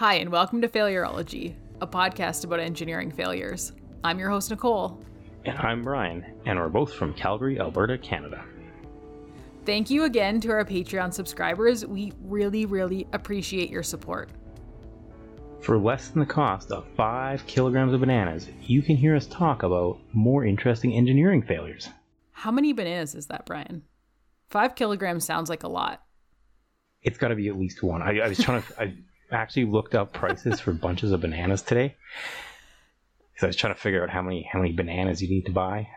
Hi, and welcome to Failurology, a podcast about engineering failures. I'm your host, Nicole. And I'm Brian, and we're both from Calgary, Alberta, Canada. Thank you again to our Patreon subscribers. We really, really appreciate your support. For less than the cost of 5 kilograms of bananas, you can hear us talk about more interesting engineering failures. How many bananas is that, Brian? Five kilograms sounds like a lot. It's got to be at least one. I, I was trying to. I actually looked up prices for bunches of bananas today. Because I was trying to figure out how many how many bananas you need to buy,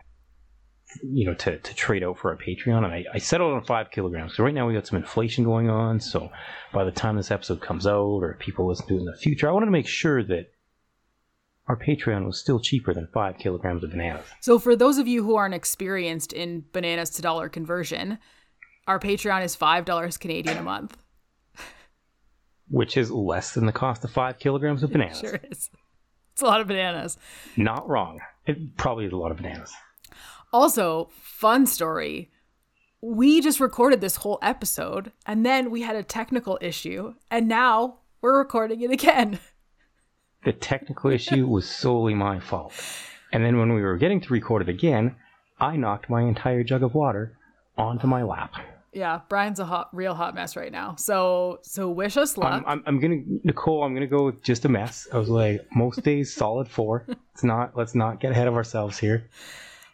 you know, to, to trade out for a Patreon. And I, I settled on five kilograms. So right now we got some inflation going on. So by the time this episode comes out, or people listen to it in the future, I wanted to make sure that our Patreon was still cheaper than five kilograms of bananas. So for those of you who aren't experienced in bananas to dollar conversion, our Patreon is five dollars Canadian a month. Which is less than the cost of five kilograms of bananas. Sure is. It's a lot of bananas. Not wrong. It probably is a lot of bananas. Also, fun story. We just recorded this whole episode and then we had a technical issue and now we're recording it again. The technical issue was solely my fault. And then when we were getting to record it again, I knocked my entire jug of water onto my lap. Yeah, Brian's a hot, real hot mess right now. So, so wish us luck. I'm, I'm, I'm gonna Nicole. I'm gonna go with just a mess. I was like, most days solid four. It's not. Let's not get ahead of ourselves here.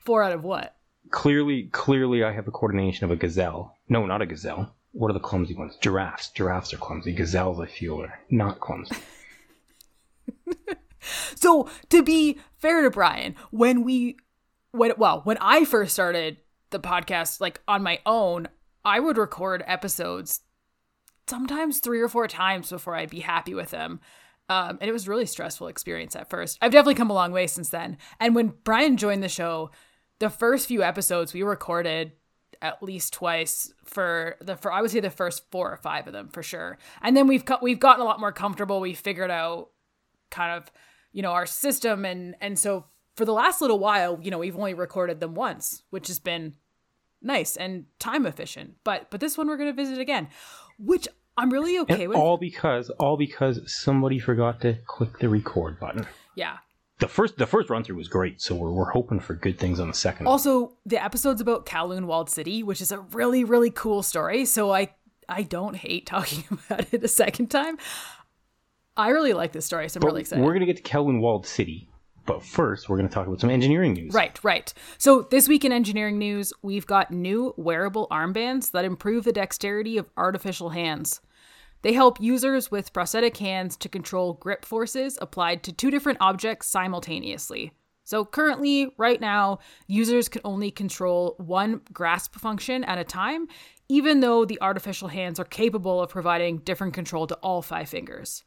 Four out of what? Clearly, clearly, I have the coordination of a gazelle. No, not a gazelle. What are the clumsy ones? Giraffes. Giraffes are clumsy. Gazelles, I feel, are not clumsy. So, to be fair to Brian, when we, when well, when I first started the podcast, like on my own, I would record episodes sometimes three or four times before I'd be happy with them. Um, and it was really stressful experience at first. I've definitely come a long way since then. And when Brian joined the show, the first few episodes we recorded at least twice for the for I would say the first four or five of them for sure. And then we've got we've gotten a lot more comfortable. We figured out kind of you know our system and and so for the last little while, you know, we've only recorded them once, which has been nice and time efficient. But but this one we're going to visit again, which I'm really okay and with. all because all because somebody forgot to click the record button. yeah. The first the first run through was great, so we're, we're hoping for good things on the second. one. Also, the episode's about Kowloon Walled City, which is a really really cool story. So I I don't hate talking about it a second time. I really like this story, so I'm But really excited. We're gonna get to Kowloon Walled City, but first we're gonna talk about some engineering news. Right, right. So this week in engineering news, we've got new wearable armbands that improve the dexterity of artificial hands. They help users with prosthetic hands to control grip forces applied to two different objects simultaneously. So currently, right now, users can only control one grasp function at a time, even though the artificial hands are capable of providing different control to all five fingers.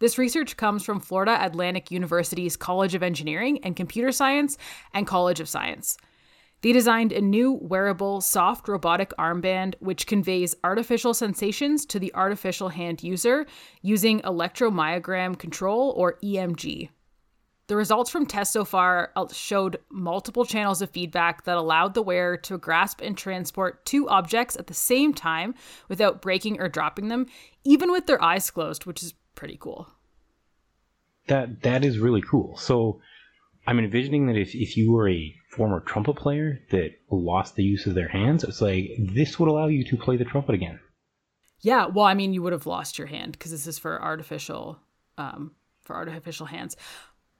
This research comes from Florida Atlantic University's College of Engineering and Computer Science and College of Science. They designed a new wearable soft robotic armband which conveys artificial sensations to the artificial hand user using electromyogram control or EMG. The results from tests so far uh, showed multiple channels of feedback that allowed the wearer to grasp and transport two objects at the same time without breaking or dropping them, even with their eyes closed, which is pretty cool. That that is really cool. So I'm envisioning that if, if you were a former trumpet player that lost the use of their hands, it's like this would allow you to play the trumpet again. Yeah, well, I mean, you would have lost your hand because this is for artificial, um, for artificial hands.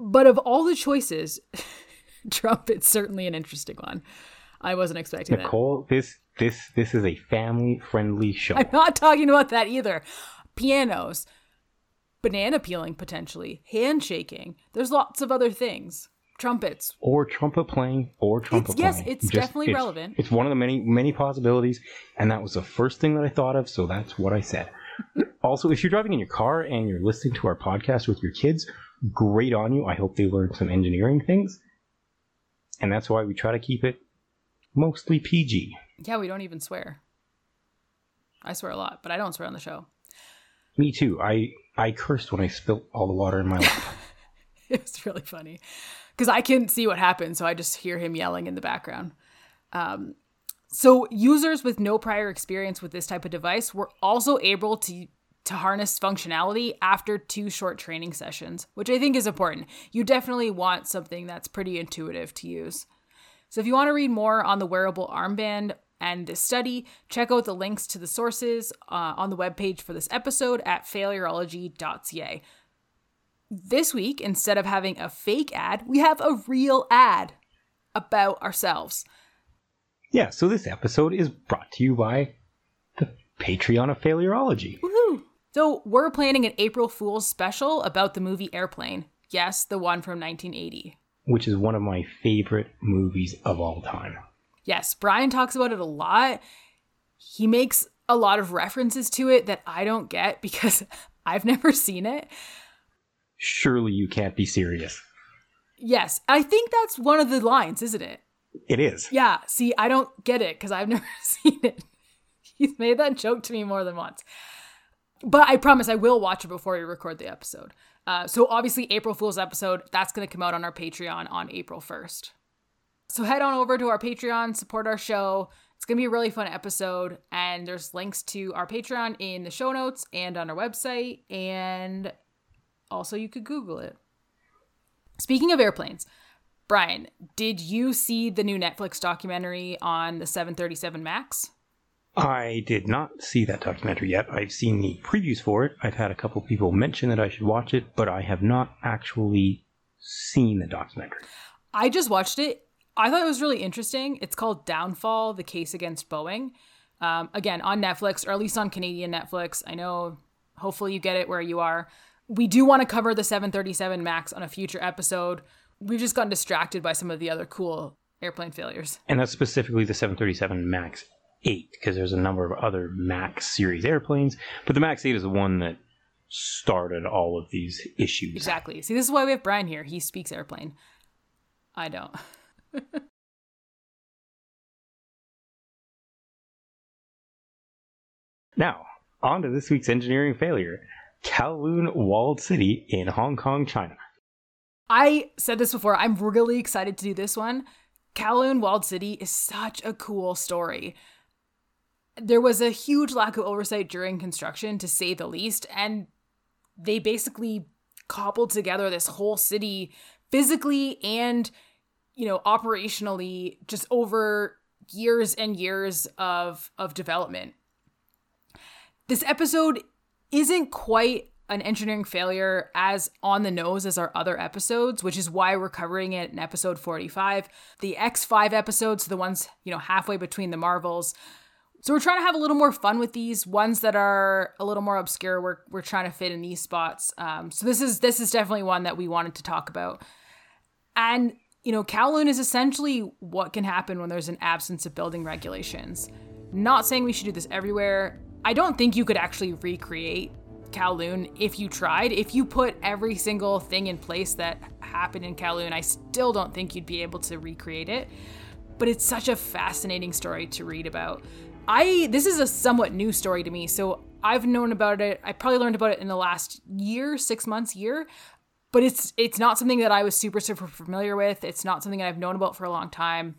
But of all the choices, trumpet's certainly an interesting one. I wasn't expecting that. Nicole, this this this is a family friendly show. I'm not talking about that either. Pianos, banana peeling potentially, handshaking. There's lots of other things. Trumpets. or trumpet playing, or trumpet It's- yes, playing. it's definitely it's- relevant. It's one of the many many possibilities, and that was the first thing that I thought of. So that's what I said. also, if you're driving in your car and you're listening to our podcast with your kids, great on you. I hope they learned some engineering things, and that's why we try to keep it mostly PG. Yeah, we don't even swear. I swear a lot, but I don't swear on the show. Me too. I I cursed when I spilt all the water in my lap. It was really funny because I couldn't see what happened, so I just hear him yelling in the background. Um, so users with no prior experience with this type of device were also able to to harness functionality after two short training sessions, which I think is important. You definitely want something that's pretty intuitive to use. So, if you want to read more on the wearable armband and this study, check out the links to the sources uh, on the webpage for this episode at failurology.ca. This week, instead of having a fake ad, we have a real ad about ourselves. Yeah, so this episode is brought to you by the Patreon of Failurology. Woohoo! So, we're planning an April Fool's special about the movie Airplane. Yes, the one from 1980. Which is one of my favorite movies of all time. Yes, Brian talks about it a lot. He makes a lot of references to it that I don't get because I've never seen it. Surely you can't be serious. Yes, I think that's one of the lines, isn't it? It is. Yeah, see, I don't get it because I've never seen it. He's made that joke to me more than once. But I promise I will watch it before we record the episode. Uh, so obviously, April Fool's episode, that's going to come out on our Patreon on April 1st. So head on over to our Patreon, support our show. It's going to be a really fun episode. And there's links to our Patreon in the show notes and on our website. And also, you could Google it. Speaking of airplanes, Brian, did you see the new Netflix documentary on the 737 MAX? I did not see that documentary yet. I've seen the previews for it. I've had a couple people mention that I should watch it, but I have not actually seen the documentary. I just watched it. I thought it was really interesting. It's called Downfall The Case Against Boeing. Um, again, on Netflix, or at least on Canadian Netflix. I know, hopefully, you get it where you are. We do want to cover the 737 MAX on a future episode. We've just gotten distracted by some of the other cool airplane failures. And that's specifically the 737 MAX 8 because there's a number of other Max series airplanes, but the Max 8 is the one that started all of these issues. Exactly. See, this is why we have Brian here. He speaks airplane. I don't. now, on to this week's engineering failure Kowloon Walled City in Hong Kong, China. I said this before. I'm really excited to do this one. Kowloon Walled City is such a cool story there was a huge lack of oversight during construction, to say the least, and they basically cobbled together this whole city physically and you know operationally just over years and years of of development this episode isn't quite an engineering failure as on the nose as our other episodes which is why we're covering it in episode 45 the x5 episodes the ones you know halfway between the marvels so we're trying to have a little more fun with these ones that are a little more obscure. We're we're trying to fit in these spots. Um, so this is this is definitely one that we wanted to talk about. And you know, Kowloon is essentially what can happen when there's an absence of building regulations. Not saying we should do this everywhere. I don't think you could actually recreate Kowloon if you tried. If you put every single thing in place that happened in Kowloon, I still don't think you'd be able to recreate it. But it's such a fascinating story to read about. I this is a somewhat new story to me. So I've known about it. I probably learned about it in the last year, six months, year. But it's it's not something that I was super super familiar with. It's not something I've known about for a long time.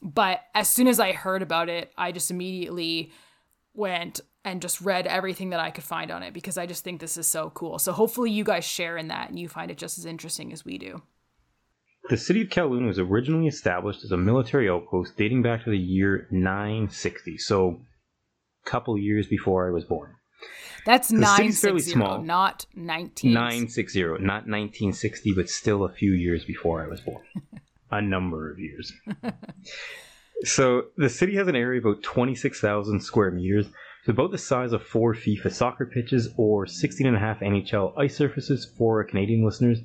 But as soon as I heard about it, I just immediately went and just read everything that I could find on it because I just think this is so cool. So hopefully you guys share in that and you find it just as interesting as we do. The city of Kowloon was originally established as a military outpost dating back to the year 960, so a couple years before I was born. That's 960, small. not 19. 960, not 1960, but still a few years before I was born. a number of years. so the city has an area of about 26,000 square meters. It's about the size of four FIFA soccer pitches or 16 and a half NHL ice surfaces for Canadian listeners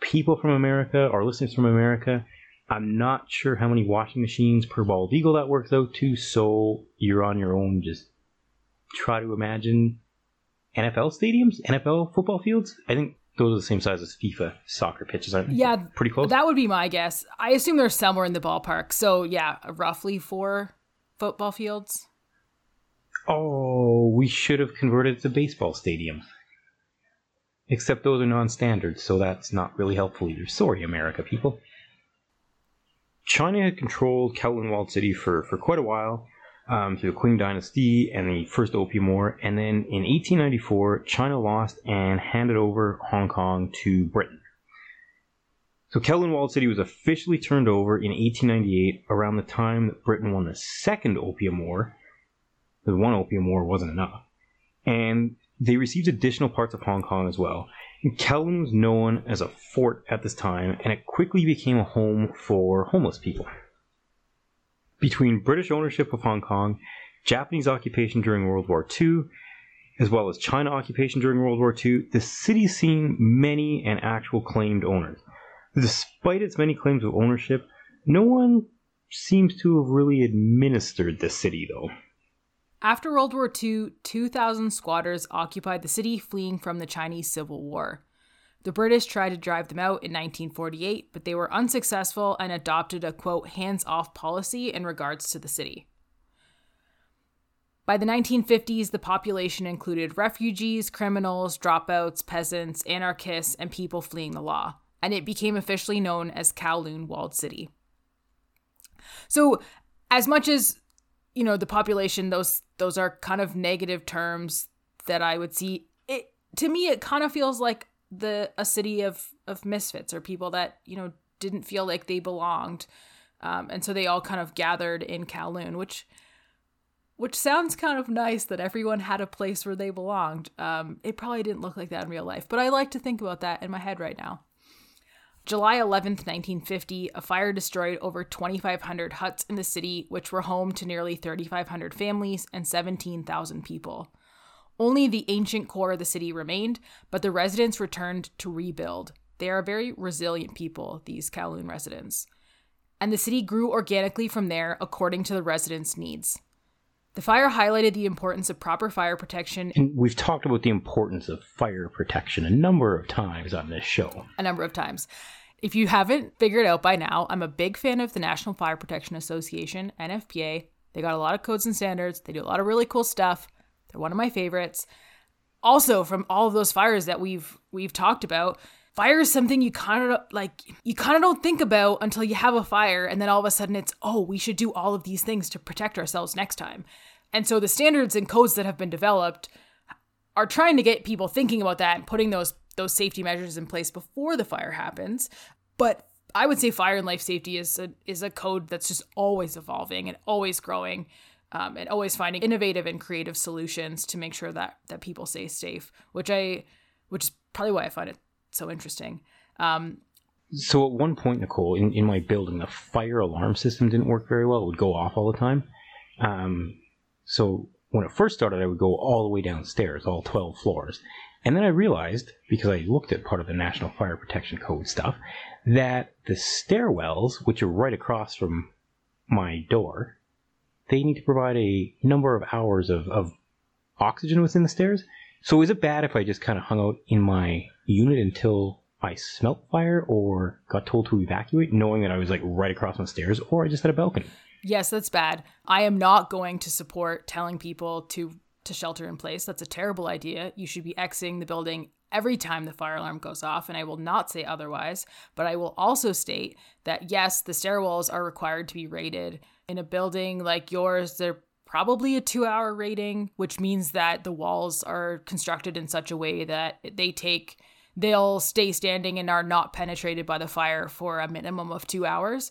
people from America or listeners from America. I'm not sure how many washing machines per bald eagle that works out to, so you're on your own. Just try to imagine NFL stadiums, NFL football fields. I think those are the same size as FIFA soccer pitches, aren't they? Yeah, pretty close. That would be my guess. I assume they're somewhere in the ballpark. So yeah, roughly four football fields. Oh, we should have converted to baseball stadiums. Except those are non-standard, so that's not really helpful either. Sorry, America people. China had controlled Kowloon Walled City for, for quite a while. Um, through the Qing Dynasty and the First Opium War. And then in 1894, China lost and handed over Hong Kong to Britain. So Kowloon Walled City was officially turned over in 1898, around the time that Britain won the Second Opium War. The one Opium War wasn't enough. And they received additional parts of Hong Kong as well. And Kowloon was known as a fort at this time, and it quickly became a home for homeless people. Between British ownership of Hong Kong, Japanese occupation during World War II, as well as China occupation during World War II, the city seen many and actual claimed owners. Despite its many claims of ownership, no one seems to have really administered the city, though. After World War II, 2,000 squatters occupied the city fleeing from the Chinese Civil War. The British tried to drive them out in 1948, but they were unsuccessful and adopted a quote hands off policy in regards to the city. By the 1950s, the population included refugees, criminals, dropouts, peasants, anarchists, and people fleeing the law, and it became officially known as Kowloon Walled City. So, as much as you know the population those those are kind of negative terms that i would see it to me it kind of feels like the a city of of misfits or people that you know didn't feel like they belonged. Um, and so they all kind of gathered in kowloon which which sounds kind of nice that everyone had a place where they belonged. Um, it probably didn't look like that in real life but i like to think about that in my head right now. July 11th, 1950, a fire destroyed over 2,500 huts in the city, which were home to nearly 3,500 families and 17,000 people. Only the ancient core of the city remained, but the residents returned to rebuild. They are a very resilient people, these Kowloon residents. And the city grew organically from there according to the residents' needs. The fire highlighted the importance of proper fire protection. And we've talked about the importance of fire protection a number of times on this show. A number of times. If you haven't figured out by now, I'm a big fan of the National Fire Protection Association, NFPA. They got a lot of codes and standards, they do a lot of really cool stuff. One of my favorites. Also, from all of those fires that we've we've talked about, fire is something you kind of like you kind of don't think about until you have a fire and then all of a sudden it's oh we should do all of these things to protect ourselves next time. And so the standards and codes that have been developed are trying to get people thinking about that and putting those those safety measures in place before the fire happens. But i would say fire and life safety is a, is a code that's just always evolving and always growing um, and always finding innovative and creative solutions to make sure that that people stay safe which i which is probably why i find it so interesting. Um, so at one point, Nicole, in, in my building, the fire alarm system didn't work very well. It would go off all the time. Um, so when it first started, I would go all the way downstairs, all 12 floors. And then I realized, because I looked at part of the National Fire Protection Code stuff, that the stairwells, which are right across from my door, they need to provide a number of hours of, of oxygen within the stairs. So is it bad if I just kind of hung out in my unit until I smelt fire or got told to evacuate, knowing that I was like right across the stairs, or I just had a balcony? Yes, that's bad. I am not going to support telling people to to shelter in place. That's a terrible idea. You should be exiting the building every time the fire alarm goes off, and I will not say otherwise. But I will also state that yes, the stairwells are required to be rated. In a building like yours, they're probably a two hour rating, which means that the walls are constructed in such a way that they take, they'll stay standing and are not penetrated by the fire for a minimum of two hours.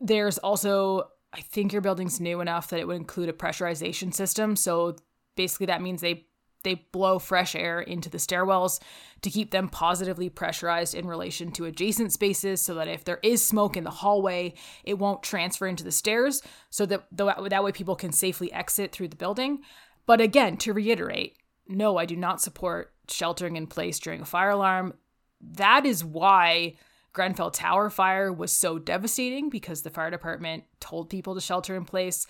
There's also, I think your building's new enough that it would include a pressurization system. So basically, that means they they blow fresh air into the stairwells to keep them positively pressurized in relation to adjacent spaces so that if there is smoke in the hallway, it won't transfer into the stairs so that that way people can safely exit through the building. But again, to reiterate, no, I do not support sheltering in place during a fire alarm. That is why Grenfell Tower fire was so devastating because the fire department told people to shelter in place.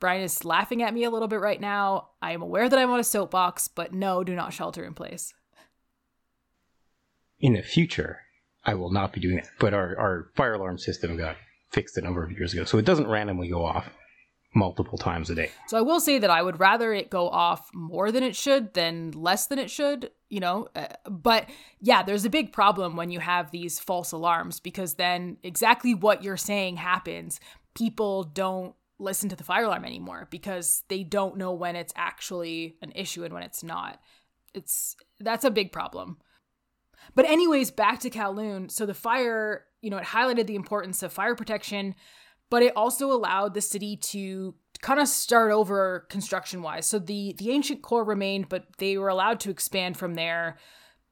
Brian is laughing at me a little bit right now. I am aware that I'm on a soapbox, but no, do not shelter in place. In the future, I will not be doing that. But our, our fire alarm system got fixed a number of years ago, so it doesn't randomly go off multiple times a day. So I will say that I would rather it go off more than it should than less than it should, you know. Uh, but yeah, there's a big problem when you have these false alarms because then exactly what you're saying happens. People don't listen to the fire alarm anymore because they don't know when it's actually an issue and when it's not. It's that's a big problem. But anyways, back to Kowloon. So the fire, you know, it highlighted the importance of fire protection, but it also allowed the city to kind of start over construction wise. So the the ancient core remained, but they were allowed to expand from there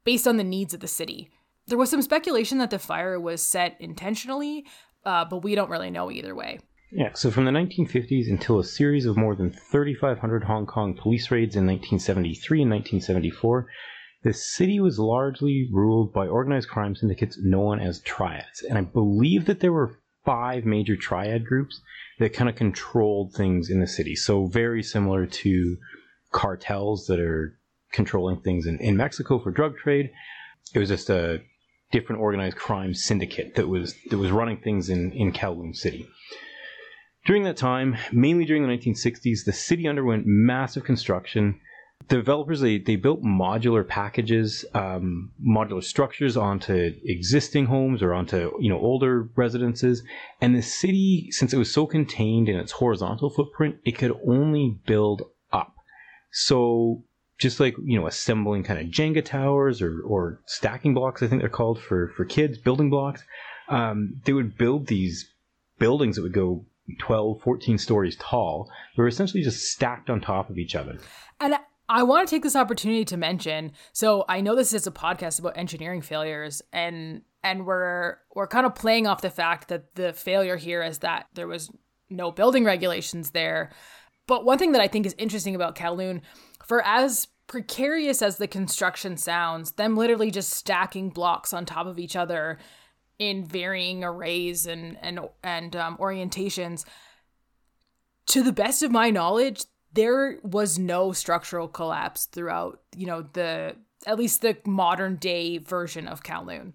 based on the needs of the city. There was some speculation that the fire was set intentionally, uh, but we don't really know either way. Yeah, so from the 1950s until a series of more than 3,500 Hong Kong police raids in 1973 and 1974, the city was largely ruled by organized crime syndicates known as triads. And I believe that there were five major triad groups that kind of controlled things in the city. So, very similar to cartels that are controlling things in, in Mexico for drug trade. It was just a different organized crime syndicate that was that was running things in, in Kowloon City. During that time, mainly during the 1960s, the city underwent massive construction. Developers they, they built modular packages, um, modular structures onto existing homes or onto you know older residences, and the city, since it was so contained in its horizontal footprint, it could only build up. So just like you know assembling kind of Jenga towers or or stacking blocks, I think they're called for for kids, building blocks. Um, they would build these buildings that would go 12, 14 stories tall. They were essentially just stacked on top of each other. And I want to take this opportunity to mention. So I know this is a podcast about engineering failures, and and we're we're kind of playing off the fact that the failure here is that there was no building regulations there. But one thing that I think is interesting about Kowloon for as precarious as the construction sounds, them literally just stacking blocks on top of each other in varying arrays and and and um, orientations. To the best of my knowledge, there was no structural collapse throughout. You know the at least the modern day version of Kowloon.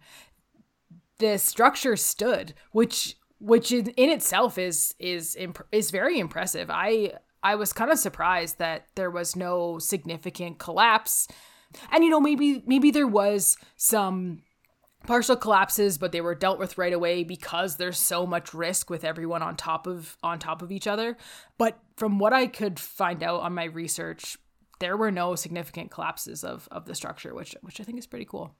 The structure stood, which which in, in itself is is imp- is very impressive. I I was kind of surprised that there was no significant collapse. And you know, maybe maybe there was some partial collapses, but they were dealt with right away because there's so much risk with everyone on top of on top of each other. But from what I could find out on my research, there were no significant collapses of of the structure, which which I think is pretty cool.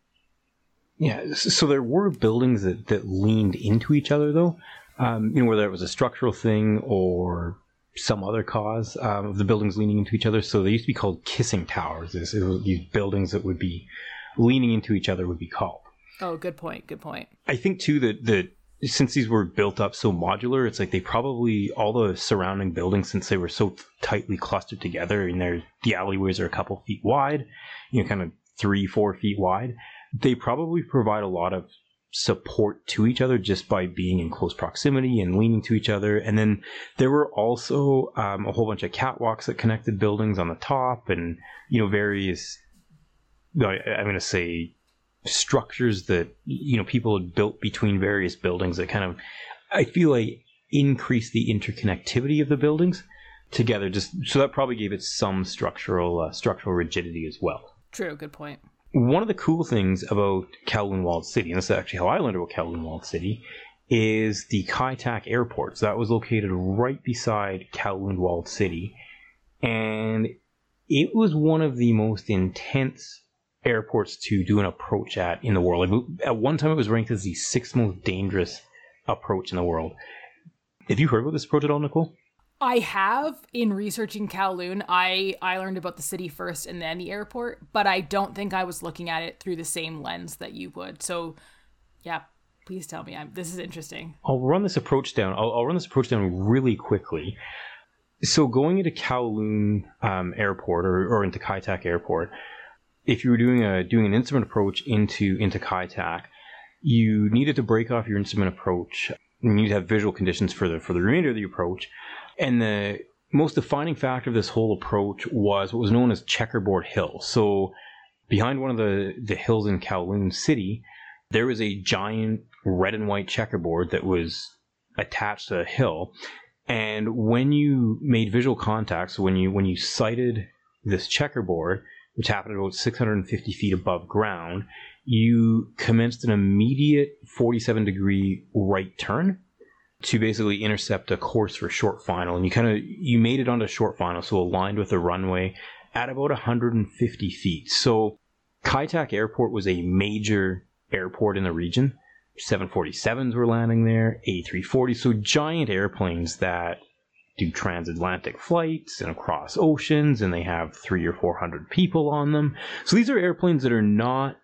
Yeah, so there were buildings that, that leaned into each other, though. Um, you know, whether it was a structural thing or some other cause um, of the buildings leaning into each other. So they used to be called kissing towers. These buildings that would be leaning into each other would be called. Oh, good point. Good point. I think too that that since these were built up so modular, it's like they probably all the surrounding buildings, since they were so tightly clustered together, and they're the alleyways are a couple feet wide, you know, kind of three, four feet wide. They probably provide a lot of support to each other just by being in close proximity and leaning to each other. And then there were also um, a whole bunch of catwalks that connected buildings on the top, and you know various. I'm going to say structures that you know people had built between various buildings that kind of I feel like increase the interconnectivity of the buildings together. Just so that probably gave it some structural uh, structural rigidity as well. True. Good point one of the cool things about Kowloon Walled City, and this is actually how I learned about Kowloon Walled City, is the Kai Tak Airport. So that was located right beside Kowloon Walled City. And it was one of the most intense airports to do an approach at in the world. Like, At one time, it was ranked as the sixth most dangerous approach in the world. Have you heard about this approach at all, Nicole? I have in researching Kowloon. I I learned about the city first and then the airport, but I don't think I was looking at it through the same lens that you would. So, yeah, please tell me. I'm, this is interesting. I'll run this approach down. I'll, I'll run this approach down really quickly. So, going into Kowloon um, Airport or, or into Kai Tak Airport, if you were doing a doing an instrument approach into into Kai Tak, you needed to break off your instrument approach. You need to have visual conditions for the for the remainder of the approach and the most defining factor of this whole approach was what was known as Checkerboard Hill. So, behind one of the, the hills in Kowloon City, there was a giant red and white checkerboard that was attached to a hill. And when you made visual contact, so when you when you sighted this checkerboard, which happened about 650 feet above ground, you commenced an immediate 47 degree right turn to basically intercept a course for short final, and you kind of you made it onto short final, so aligned with the runway at about 150 feet. So Kai Tak Airport was a major airport in the region. 747s were landing there, A340, so giant airplanes that do transatlantic flights and across oceans, and they have three or four hundred people on them. So these are airplanes that are not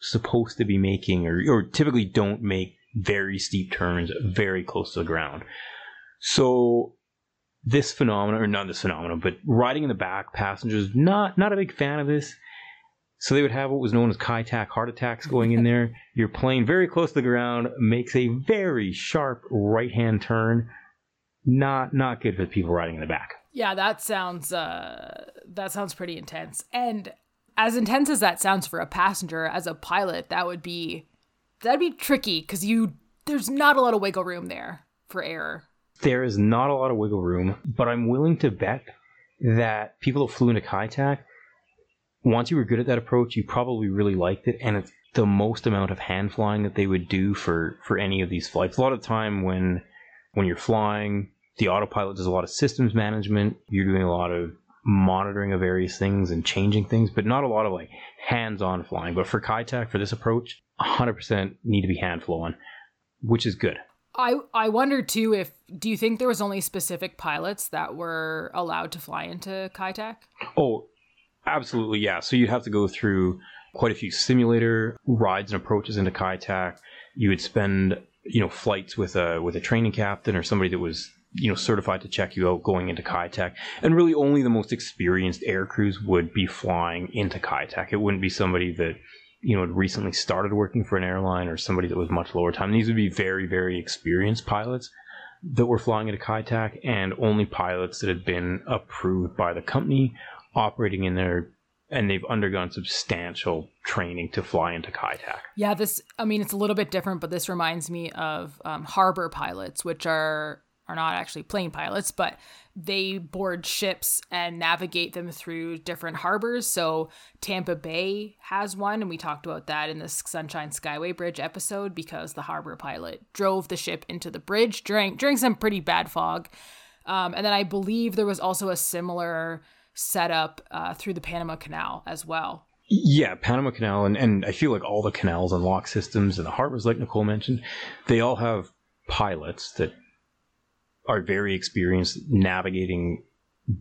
supposed to be making, or, or typically don't make very steep turns very close to the ground. So this phenomenon, or not this phenomenon, but riding in the back, passengers not not a big fan of this. So they would have what was known as Kai Tak heart attacks going in there. Your plane very close to the ground, makes a very sharp right hand turn. Not not good for the people riding in the back. Yeah, that sounds uh that sounds pretty intense. And as intense as that sounds for a passenger, as a pilot, that would be that'd be tricky because you there's not a lot of wiggle room there for error. There is not a lot of wiggle room, but I'm willing to bet that people that flew into Kai Tak, once you were good at that approach, you probably really liked it, and it's the most amount of hand flying that they would do for for any of these flights. A lot of time when when you're flying, the autopilot does a lot of systems management. You're doing a lot of monitoring of various things and changing things, but not a lot of like hands-on flying. But for Tak, for this approach, 100% need to be hand flown, which is good. I I wonder too if do you think there was only specific pilots that were allowed to fly into Tak? Oh, absolutely, yeah. So you'd have to go through quite a few simulator rides and approaches into Tak. You would spend you know flights with a with a training captain or somebody that was you know certified to check you out going into Tak, and really only the most experienced air crews would be flying into Tak. It wouldn't be somebody that you know had recently started working for an airline or somebody that was much lower time. These would be very very experienced pilots that were flying into Tak, and only pilots that had been approved by the company operating in there and they've undergone substantial training to fly into Kai Tak. Yeah, this, I mean, it's a little bit different, but this reminds me of um, harbor pilots, which are are not actually plane pilots, but they board ships and navigate them through different harbors. So Tampa Bay has one, and we talked about that in the Sunshine Skyway Bridge episode because the harbor pilot drove the ship into the bridge during during some pretty bad fog. Um, and then I believe there was also a similar setup uh, through the Panama Canal as well. Yeah, Panama Canal, and, and I feel like all the canals and lock systems and the harbors, like Nicole mentioned, they all have pilots that are very experienced navigating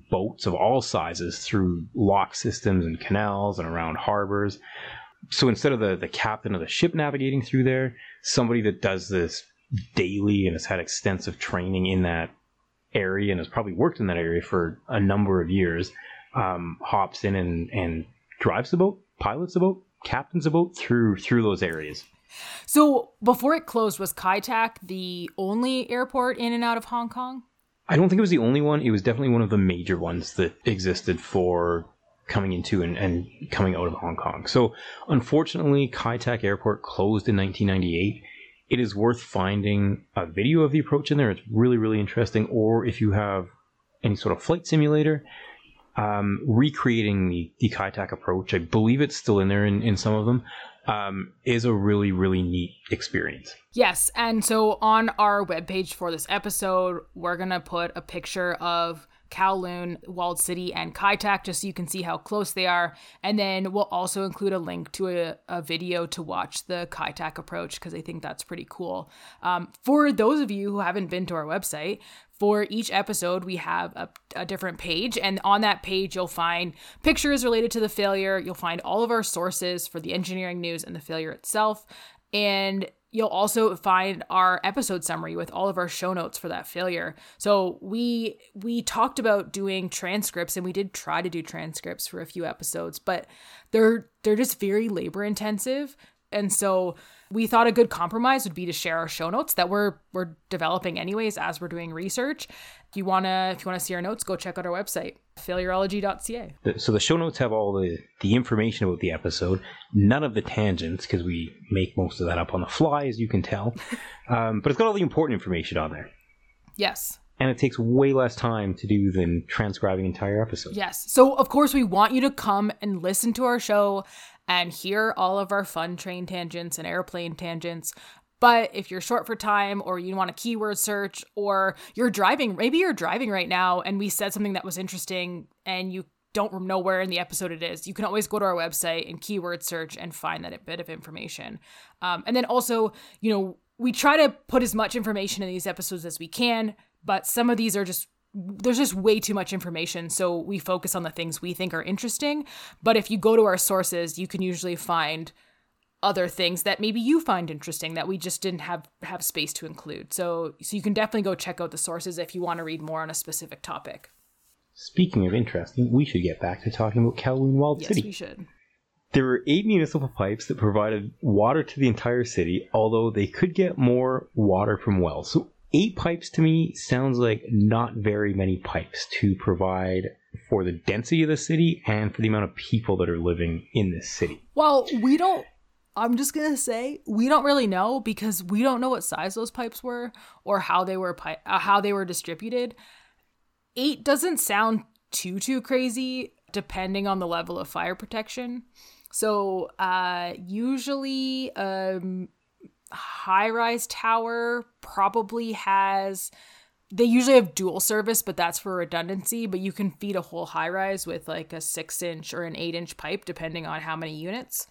boats of all sizes through lock systems and canals and around harbors. So instead of the, the captain of the ship navigating through there, somebody that does this daily and has had extensive training in that area and has probably worked in that area for a number of years um, hops in and, and drives the boat, pilots the boat, captains the boat through through those areas. So before it closed, was Kai Tak the only airport in and out of Hong Kong? I don't think it was the only one. It was definitely one of the major ones that existed for coming into and, and coming out of Hong Kong. So unfortunately, Kai Tak Airport closed in 1998. It is worth finding a video of the approach in there. It's really, really interesting. Or if you have any sort of flight simulator, um, recreating the, the Kai Tak approach, I believe it's still in there in, in some of them, um, is a really, really neat experience. Yes. And so on our webpage for this episode, we're going to put a picture of Kowloon, Walled City, and Kai Tak just so you can see how close they are. And then we'll also include a link to a, a video to watch the Kai Tak approach because I think that's pretty cool. Um, for those of you who haven't been to our website, for each episode, we have a, a, different page, and on that page, you'll find pictures related to the failure. You'll find all of our sources for the engineering news and the failure itself. And you'll also find our episode summary with all of our show notes for that failure. So we we talked about doing transcripts and we did try to do transcripts for a few episodes, but they're they're just very labor intensive. And so we thought a good compromise would be to share our show notes that we're we're developing anyways as we're doing research. If you wanna if you wanna see our notes, go check out our website, failurology.ca. So the show notes have all the, the information about the episode, none of the tangents, because we make most of that up on the fly, as you can tell. um, but it's got all the important information on there. Yes and it takes way less time to do than transcribing entire episodes. Yes. So of course we want you to come and listen to our show and hear all of our fun train tangents and airplane tangents. But if you're short for time or you want a keyword search or you're driving, maybe you're driving right now and we said something that was interesting and you don't know where in the episode it is, you can always go to our website and keyword search and find that bit of information. Um, and then also, you know, we try to put as much information in these episodes as we can, but some of these are just there's just way too much information so we focus on the things we think are interesting. But if you go to our sources you can usually find other things that maybe you find interesting that we just didn't have have space to include. So so you can definitely go check out the sources if you want to read more on a specific topic. Speaking of interesting we should get back to talking about kowloon walled yes city. we should. There were eight municipal pipes that provided water to the entire city, although they could get more water from wells. So, eight pipes to me sounds like not very many pipes to provide for the density of the city and for the amount of people that are living in this city. well we don't i'm just gonna say we don't really know because we don't know what size those pipes were or how they were pi- uh, how they were distributed eight doesn't sound too too crazy depending on the level of fire protection so uh usually um high rise tower probably has they usually have dual service but that's for redundancy but you can feed a whole high rise with like a six inch or an eight inch pipe depending on how many units.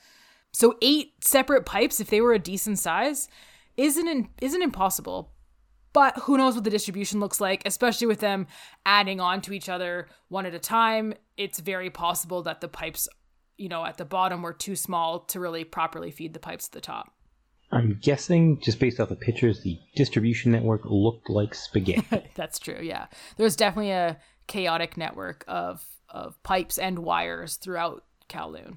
So eight separate pipes if they were a decent size isn't isn't impossible. But who knows what the distribution looks like especially with them adding on to each other one at a time. It's very possible that the pipes you know at the bottom were too small to really properly feed the pipes at the top I'm guessing, just based off the pictures, the distribution network looked like spaghetti. That's true. Yeah, there's definitely a chaotic network of of pipes and wires throughout Kowloon.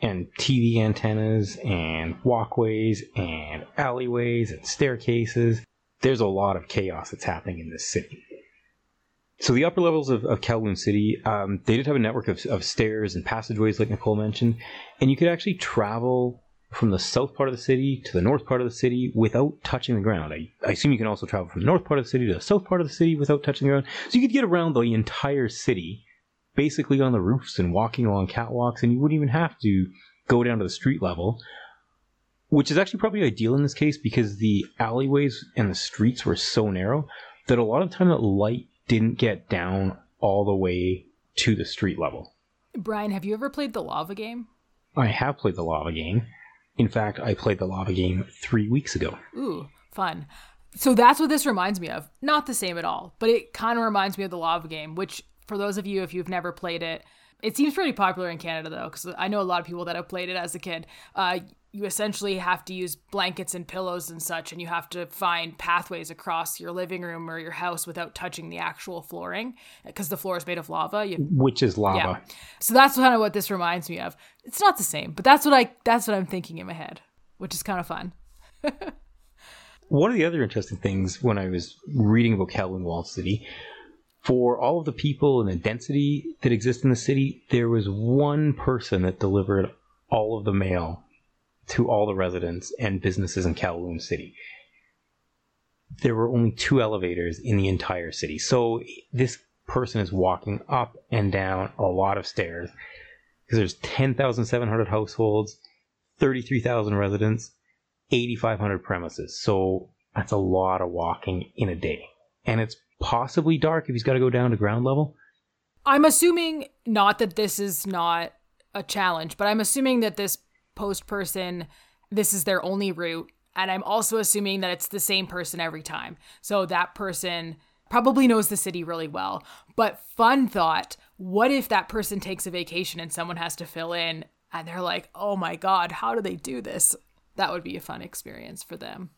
and TV antennas and walkways and alleyways and staircases. There's a lot of chaos that's happening in this city. So the upper levels of, of Kowloon City, um, they did have a network of, of stairs and passageways, like Nicole mentioned, and you could actually travel from the south part of the city to the north part of the city without touching the ground. I, I assume you can also travel from the north part of the city to the south part of the city without touching the ground. So you could get around the entire city, basically on the roofs and walking along catwalks, and you wouldn't even have to go down to the street level. Which is actually probably ideal in this case because the alleyways and the streets were so narrow that a lot of time that light didn't get down all the way to the street level. Brian, have you ever played the lava game? I have played the lava game. In fact, I played the lava game three weeks ago. Ooh, fun. So that's what this reminds me of. Not the same at all, but it kind of reminds me of the lava game, which for those of you if you've never played it, it seems pretty popular in Canada though, because I know a lot of people that have played it as a kid. Uh, you essentially have to use blankets and pillows and such, and you have to find pathways across your living room or your house without touching the actual flooring, because the floor is made of lava. You Which is lava. yeah. So that's kind of what this reminds me of. It's not the same, but that's what I that's what I'm thinking in my head, which is kind of fun. One of the other interesting things when I was reading about Kowloon Walled City, for all of the people and the density that exists in the city, there was one person that delivered all of the mail to all the residents and businesses in Kowloon City. There were only two elevators in the entire city. So this person is walking up and down a lot of stairs because there's 10,700 households, 33,000 residents, 8,500 premises. So that's a lot of walking in a day. And it's possibly dark if he's got to go down to ground level. I'm assuming not that this is not a challenge, but I'm assuming that this post person, this is their only route. And I'm also assuming that it's the same person every time. So that person probably knows the city really well. But fun thought what if that person takes a vacation and someone has to fill in and they're like, oh my God, how do they do this? That would be a fun experience for them.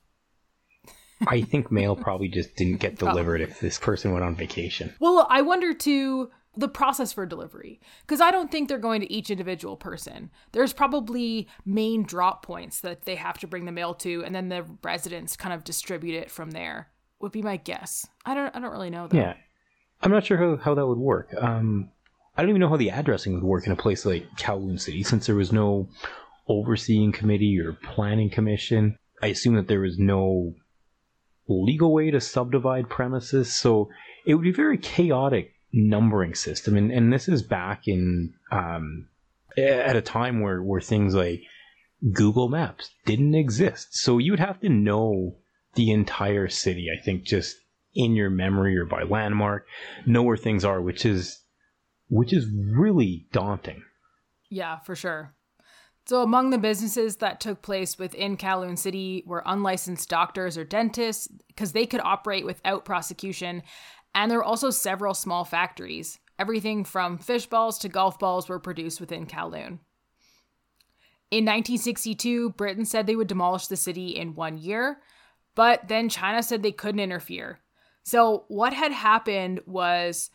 I think mail probably just didn't get delivered if this person went on vacation. Well, I wonder too the process for delivery because I don't think they're going to each individual person. There's probably main drop points that they have to bring the mail to, and then the residents kind of distribute it from there. Would be my guess. I don't. I don't really know though. Yeah. I'm not sure how, how that would work. Um, I don't even know how the addressing would work in a place like Kowloon City since there was no overseeing committee or planning commission. I assume that there was no legal way to subdivide premises, so it would be very chaotic numbering system. And, and this is back in um, at a time where, where things like Google Maps didn't exist. So you would have to know the entire city, I think, just in your memory or by landmark, know where things are, which is which is really daunting. Yeah, for sure. So, among the businesses that took place within Kowloon City were unlicensed doctors or dentists, because they could operate without prosecution. And there were also several small factories. Everything from fish balls to golf balls were produced within Kowloon. In 1962, Britain said they would demolish the city in one year, but then China said they couldn't interfere. So, what had happened was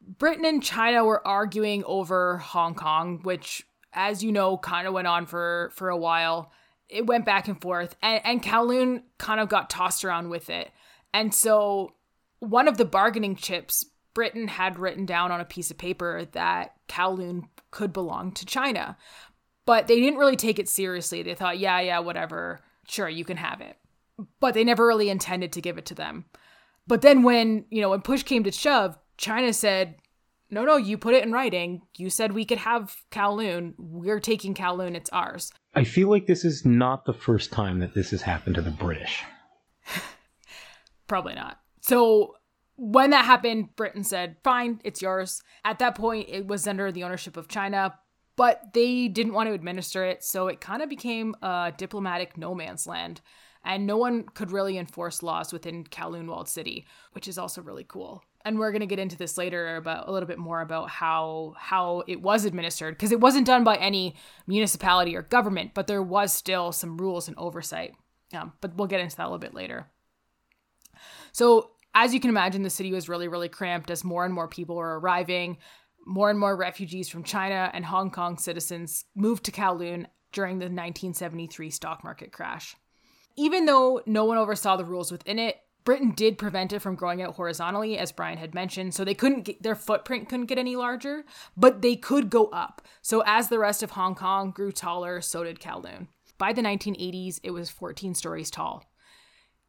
Britain and China were arguing over Hong Kong, which as you know, kind of went on for for a while. It went back and forth, and, and Kowloon kind of got tossed around with it. And so, one of the bargaining chips, Britain had written down on a piece of paper that Kowloon could belong to China, but they didn't really take it seriously. They thought, yeah, yeah, whatever, sure, you can have it, but they never really intended to give it to them. But then, when you know, when push came to shove, China said, no, no, you put it in writing. You said we could have Kowloon. We're taking Kowloon. It's ours. I feel like this is not the first time that this has happened to the British. Probably not. So when that happened, Britain said, fine, it's yours. At that point, it was under the ownership of China, but they didn't want to administer it. So it kind of became a diplomatic no man's land. And no one could really enforce laws within Kowloon Walled City, which is also really cool and we're going to get into this later about a little bit more about how how it was administered because it wasn't done by any municipality or government but there was still some rules and oversight um, but we'll get into that a little bit later so as you can imagine the city was really really cramped as more and more people were arriving more and more refugees from china and hong kong citizens moved to kowloon during the 1973 stock market crash even though no one oversaw the rules within it Britain did prevent it from growing out horizontally, as Brian had mentioned, so they couldn't get their footprint couldn't get any larger, but they could go up. So as the rest of Hong Kong grew taller, so did Kowloon. By the 1980s, it was 14 stories tall.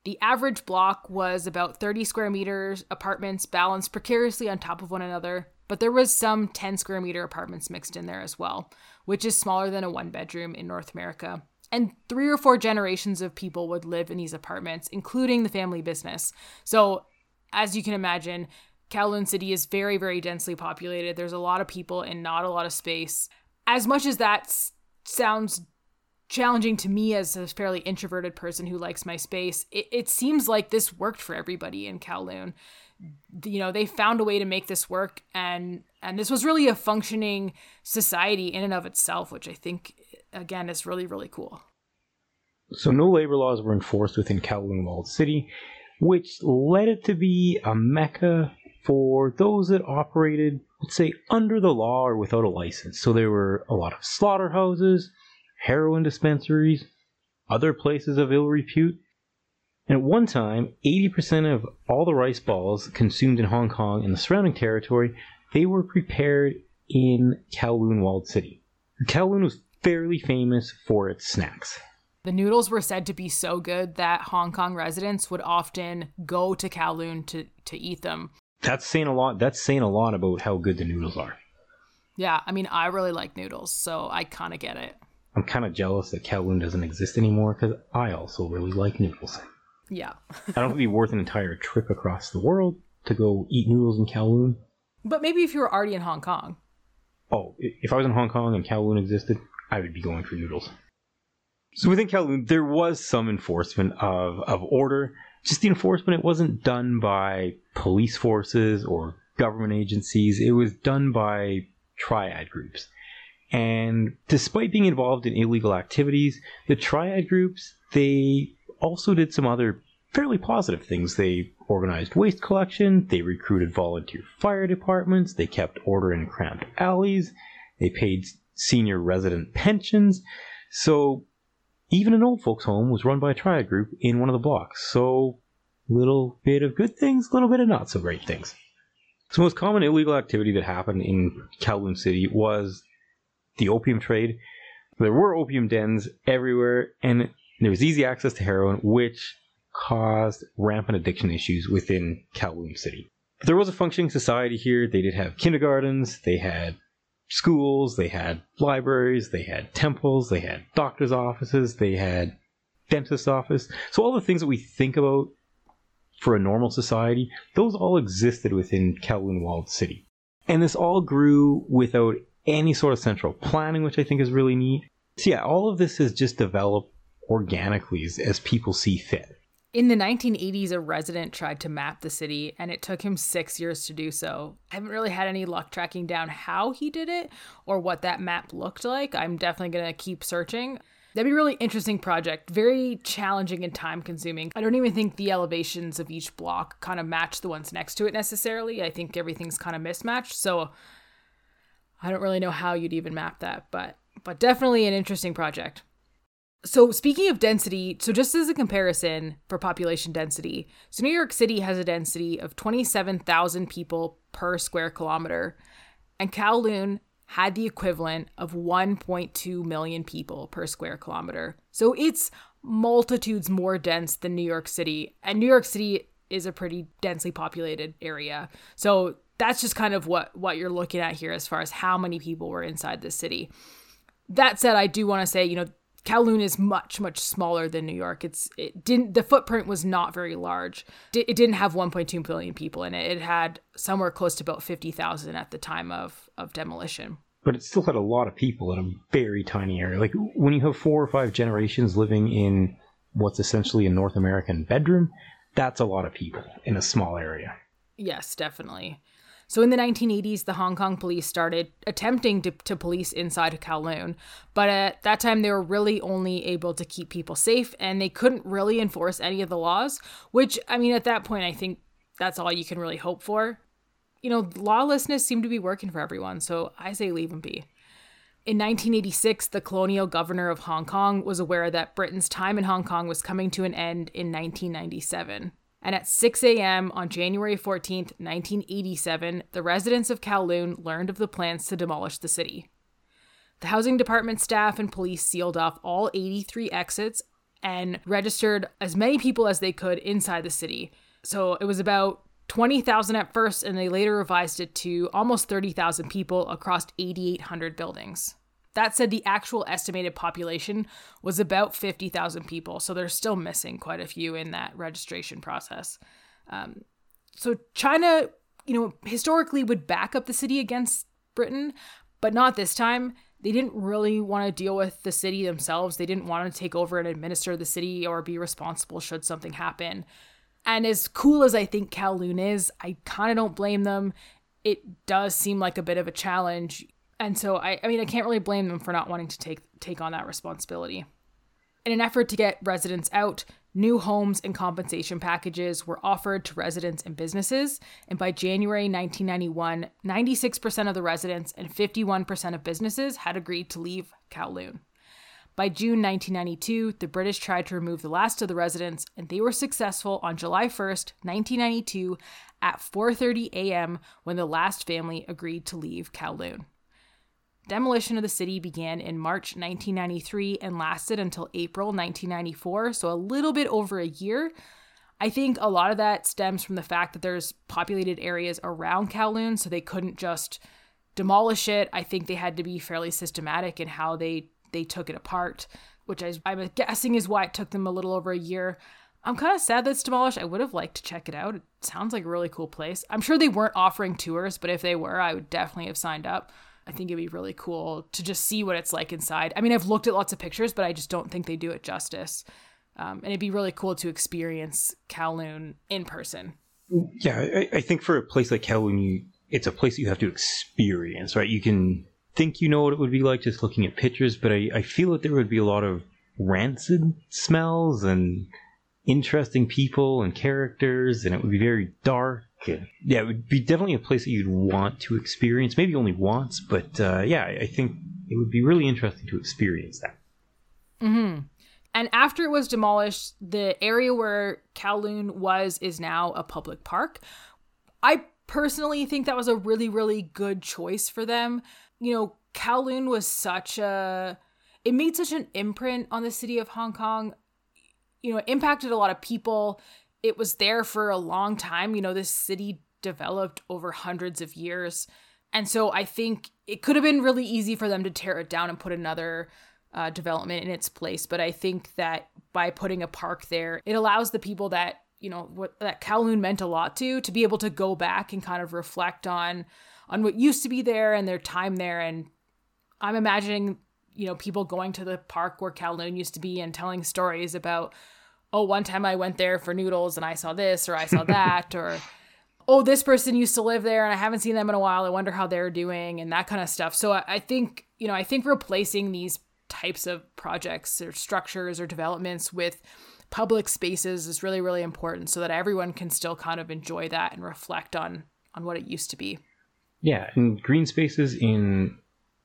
The average block was about 30 square meters, apartments balanced precariously on top of one another, but there was some 10 square meter apartments mixed in there as well, which is smaller than a one bedroom in North America and three or four generations of people would live in these apartments, including the family business. So, as you can imagine, Kowloon City is very, very densely populated. There's a lot of people and not a lot of space. As much as that sounds challenging to me as a fairly introverted person who likes my space, it, it seems like this worked for everybody in Kowloon. You know, they found a way to make this work, and and this was really a functioning society in and of itself, which I think again is really really cool. So no labor laws were enforced within Kowloon Walled City, which led it to be a mecca for those that operated, let's say, under the law or without a license. So there were a lot of slaughterhouses, heroin dispensaries, other places of ill repute. And at one time, 80% of all the rice balls consumed in Hong Kong and the surrounding territory, they were prepared in Kowloon Walled City. Kowloon was fairly famous for its snacks. The noodles were said to be so good that Hong Kong residents would often go to Kowloon to, to eat them. That's saying a lot. That's saying a lot about how good the noodles are. Yeah, I mean, I really like noodles, so I kind of get it. I'm kind of jealous that Kowloon doesn't exist anymore because I also really like noodles. Yeah. I don't think it'd be worth an entire trip across the world to go eat noodles in Kowloon. But maybe if you were already in Hong Kong. Oh, if I was in Hong Kong and Kowloon existed, I would be going for noodles. So within Kowloon, there was some enforcement of, of order. Just the enforcement, it wasn't done by police forces or government agencies. It was done by triad groups. And despite being involved in illegal activities, the triad groups, they also did some other fairly positive things. They organized waste collection, they recruited volunteer fire departments, they kept order in cramped alleys, they paid senior resident pensions. So even an old folks home was run by a triad group in one of the blocks. So little bit of good things, little bit of not so great things. So most common illegal activity that happened in Kowloon City was the opium trade. There were opium dens everywhere, and there was easy access to heroin, which caused rampant addiction issues within Kowloon City. But there was a functioning society here. They did have kindergartens, they had schools, they had libraries, they had temples, they had doctors' offices, they had dentist's office. So all the things that we think about for a normal society, those all existed within Kowloon Walled City. And this all grew without any sort of central planning, which I think is really neat. So yeah, all of this has just developed organically as, as people see fit. In the 1980s, a resident tried to map the city, and it took him six years to do so. I haven't really had any luck tracking down how he did it or what that map looked like. I'm definitely going to keep searching. That'd be a really interesting project, very challenging and time consuming. I don't even think the elevations of each block kind of match the ones next to it necessarily. I think everything's kind of mismatched. So I don't really know how you'd even map that, but but definitely an interesting project. So, speaking of density, so just as a comparison for population density, so New York City has a density of 27,000 people per square kilometer, and Kowloon had the equivalent of 1.2 million people per square kilometer. So, it's multitudes more dense than New York City, and New York City is a pretty densely populated area. So, that's just kind of what what you're looking at here as far as how many people were inside the city. That said, I do want to say, you know, Kowloon is much much smaller than New York. It's it didn't the footprint was not very large. It didn't have 1.2 billion people in it. It had somewhere close to about 50,000 at the time of of demolition. But it still had a lot of people in a very tiny area. Like when you have four or five generations living in what's essentially a North American bedroom, that's a lot of people in a small area. Yes, definitely. So in the 1980s, the Hong Kong police started attempting to, to police inside Kowloon, but at that time they were really only able to keep people safe and they couldn't really enforce any of the laws, which, I mean, at that point, I think that's all you can really hope for. You know, lawlessness seemed to be working for everyone, so I say leave them be. In 1986, the colonial governor of Hong Kong was aware that Britain's time in Hong Kong was coming to an end in 1997 and at 6 a.m. on January 14, 1987, the residents of Kowloon learned of the plans to demolish the city. The housing department staff and police sealed off all 83 exits and registered as many people as they could inside the city. So it was about 20,000 at first, and they later revised it to almost 30,000 people across 8,800 buildings. That said, the actual estimated population was about 50,000 people, so they're still missing quite a few in that registration process. Um, so China, you know, historically would back up the city against Britain, but not this time. They didn't really want to deal with the city themselves. They didn't want to take over and administer the city or be responsible should something happen. And as cool as I think Kowloon is, I kind of don't blame them. It does seem like a bit of a challenge and so I, I mean I can't really blame them for not wanting to take take on that responsibility. In an effort to get residents out, new homes and compensation packages were offered to residents and businesses, and by January 1991, 96% of the residents and 51% of businesses had agreed to leave Kowloon. By June 1992, the British tried to remove the last of the residents, and they were successful on July 1st, 1992, at 4:30 a.m. when the last family agreed to leave Kowloon. Demolition of the city began in March 1993 and lasted until April 1994, so a little bit over a year. I think a lot of that stems from the fact that there's populated areas around Kowloon, so they couldn't just demolish it. I think they had to be fairly systematic in how they they took it apart, which I, I'm guessing is why it took them a little over a year. I'm kind of sad that it's demolished. I would have liked to check it out. It sounds like a really cool place. I'm sure they weren't offering tours, but if they were, I would definitely have signed up. I think it'd be really cool to just see what it's like inside. I mean, I've looked at lots of pictures, but I just don't think they do it justice. Um, and it'd be really cool to experience Kowloon in person. Yeah, I, I think for a place like Kowloon, you, it's a place you have to experience, right? You can think you know what it would be like just looking at pictures, but I, I feel that there would be a lot of rancid smells and interesting people and characters, and it would be very dark yeah, it would be definitely a place that you'd want to experience. Maybe only once, but uh, yeah, I think it would be really interesting to experience that. Hmm. And after it was demolished, the area where Kowloon was is now a public park. I personally think that was a really, really good choice for them. You know, Kowloon was such a it made such an imprint on the city of Hong Kong. You know, it impacted a lot of people it was there for a long time. You know, this city developed over hundreds of years. And so I think it could have been really easy for them to tear it down and put another uh, development in its place. But I think that by putting a park there, it allows the people that, you know, what that Kowloon meant a lot to, to be able to go back and kind of reflect on on what used to be there and their time there. And I'm imagining, you know, people going to the park where Kowloon used to be and telling stories about, oh, one time I went there for noodles and I saw this or I saw that or oh, this person used to live there and I haven't seen them in a while. I wonder how they're doing and that kind of stuff. So I, I think, you know, I think replacing these types of projects or structures or developments with public spaces is really, really important so that everyone can still kind of enjoy that and reflect on on what it used to be. Yeah, and green spaces in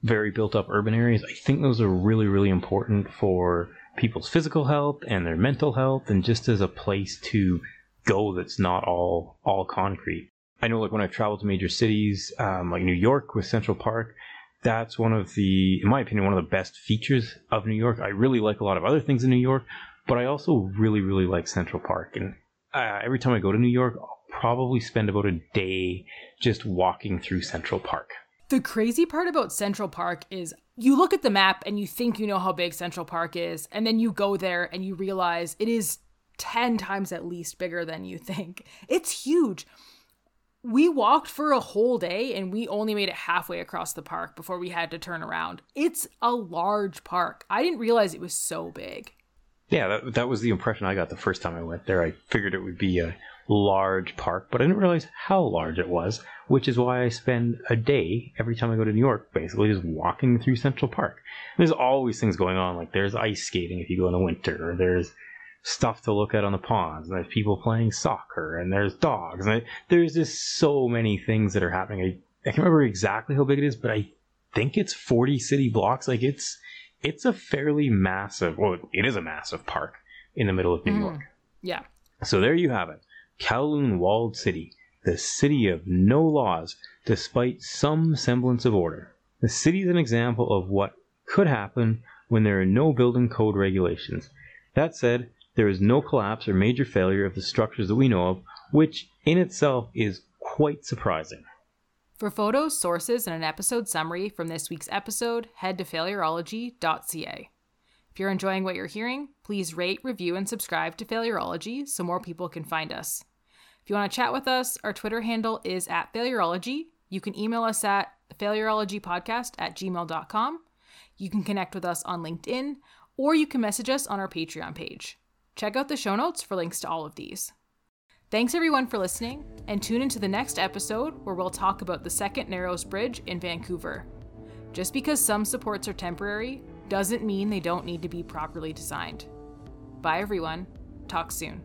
very built up urban areas, I think those are really, really important for people's physical health and their mental health and just as a place to go that's not all all concrete. I know, like when I've traveled to major cities, um, like New York with Central Park, that's one of the, in my opinion, one of the best features of New York. I really like a lot of other things in New York, but I also really, really like Central Park. And uh, every time I go to New York, I'll probably spend about a day just walking through Central Park. The crazy part about Central Park is you look at the map and you think you know how big Central Park is, and then you go there and you realize it is 10 times at least bigger than you think. It's huge. We walked for a whole day and we only made it halfway across the park before we had to turn around. It's a large park. I didn't realize it was so big. Yeah, that, that was the impression I got the first time I went there. I figured it would be a large park, but I didn't realize how large it was, which is why I spend a day every time I go to New York basically just walking through Central Park. There's always things going on, like there's ice skating if you go in the winter, or there's stuff to look at on the ponds. And there's people playing soccer, and there's dogs, and there's just so many things that are happening. I, I can't remember exactly how big it is, but I think it's 40 city blocks. Like it's it's a fairly massive. Well, it is a massive park in the middle of New mm. York. Yeah. So there you have it, Kowloon Walled City, the city of no laws, despite some semblance of order. The city is an example of what could happen when there are no building code regulations. That said, there is no collapse or major failure of the structures that we know of, which in itself is quite surprising. For photos, sources, and an episode summary from this week's episode, head to failurology.ca. If you're enjoying what you're hearing, please rate, review, and subscribe to Failurology so more people can find us. If you want to chat with us, our Twitter handle is at Failurology. You can email us at failurologypodcast at gmail.com. You can connect with us on LinkedIn, or you can message us on our Patreon page. Check out the show notes for links to all of these. Thanks everyone for listening, and tune into the next episode where we'll talk about the second Narrows Bridge in Vancouver. Just because some supports are temporary doesn't mean they don't need to be properly designed. Bye everyone. Talk soon.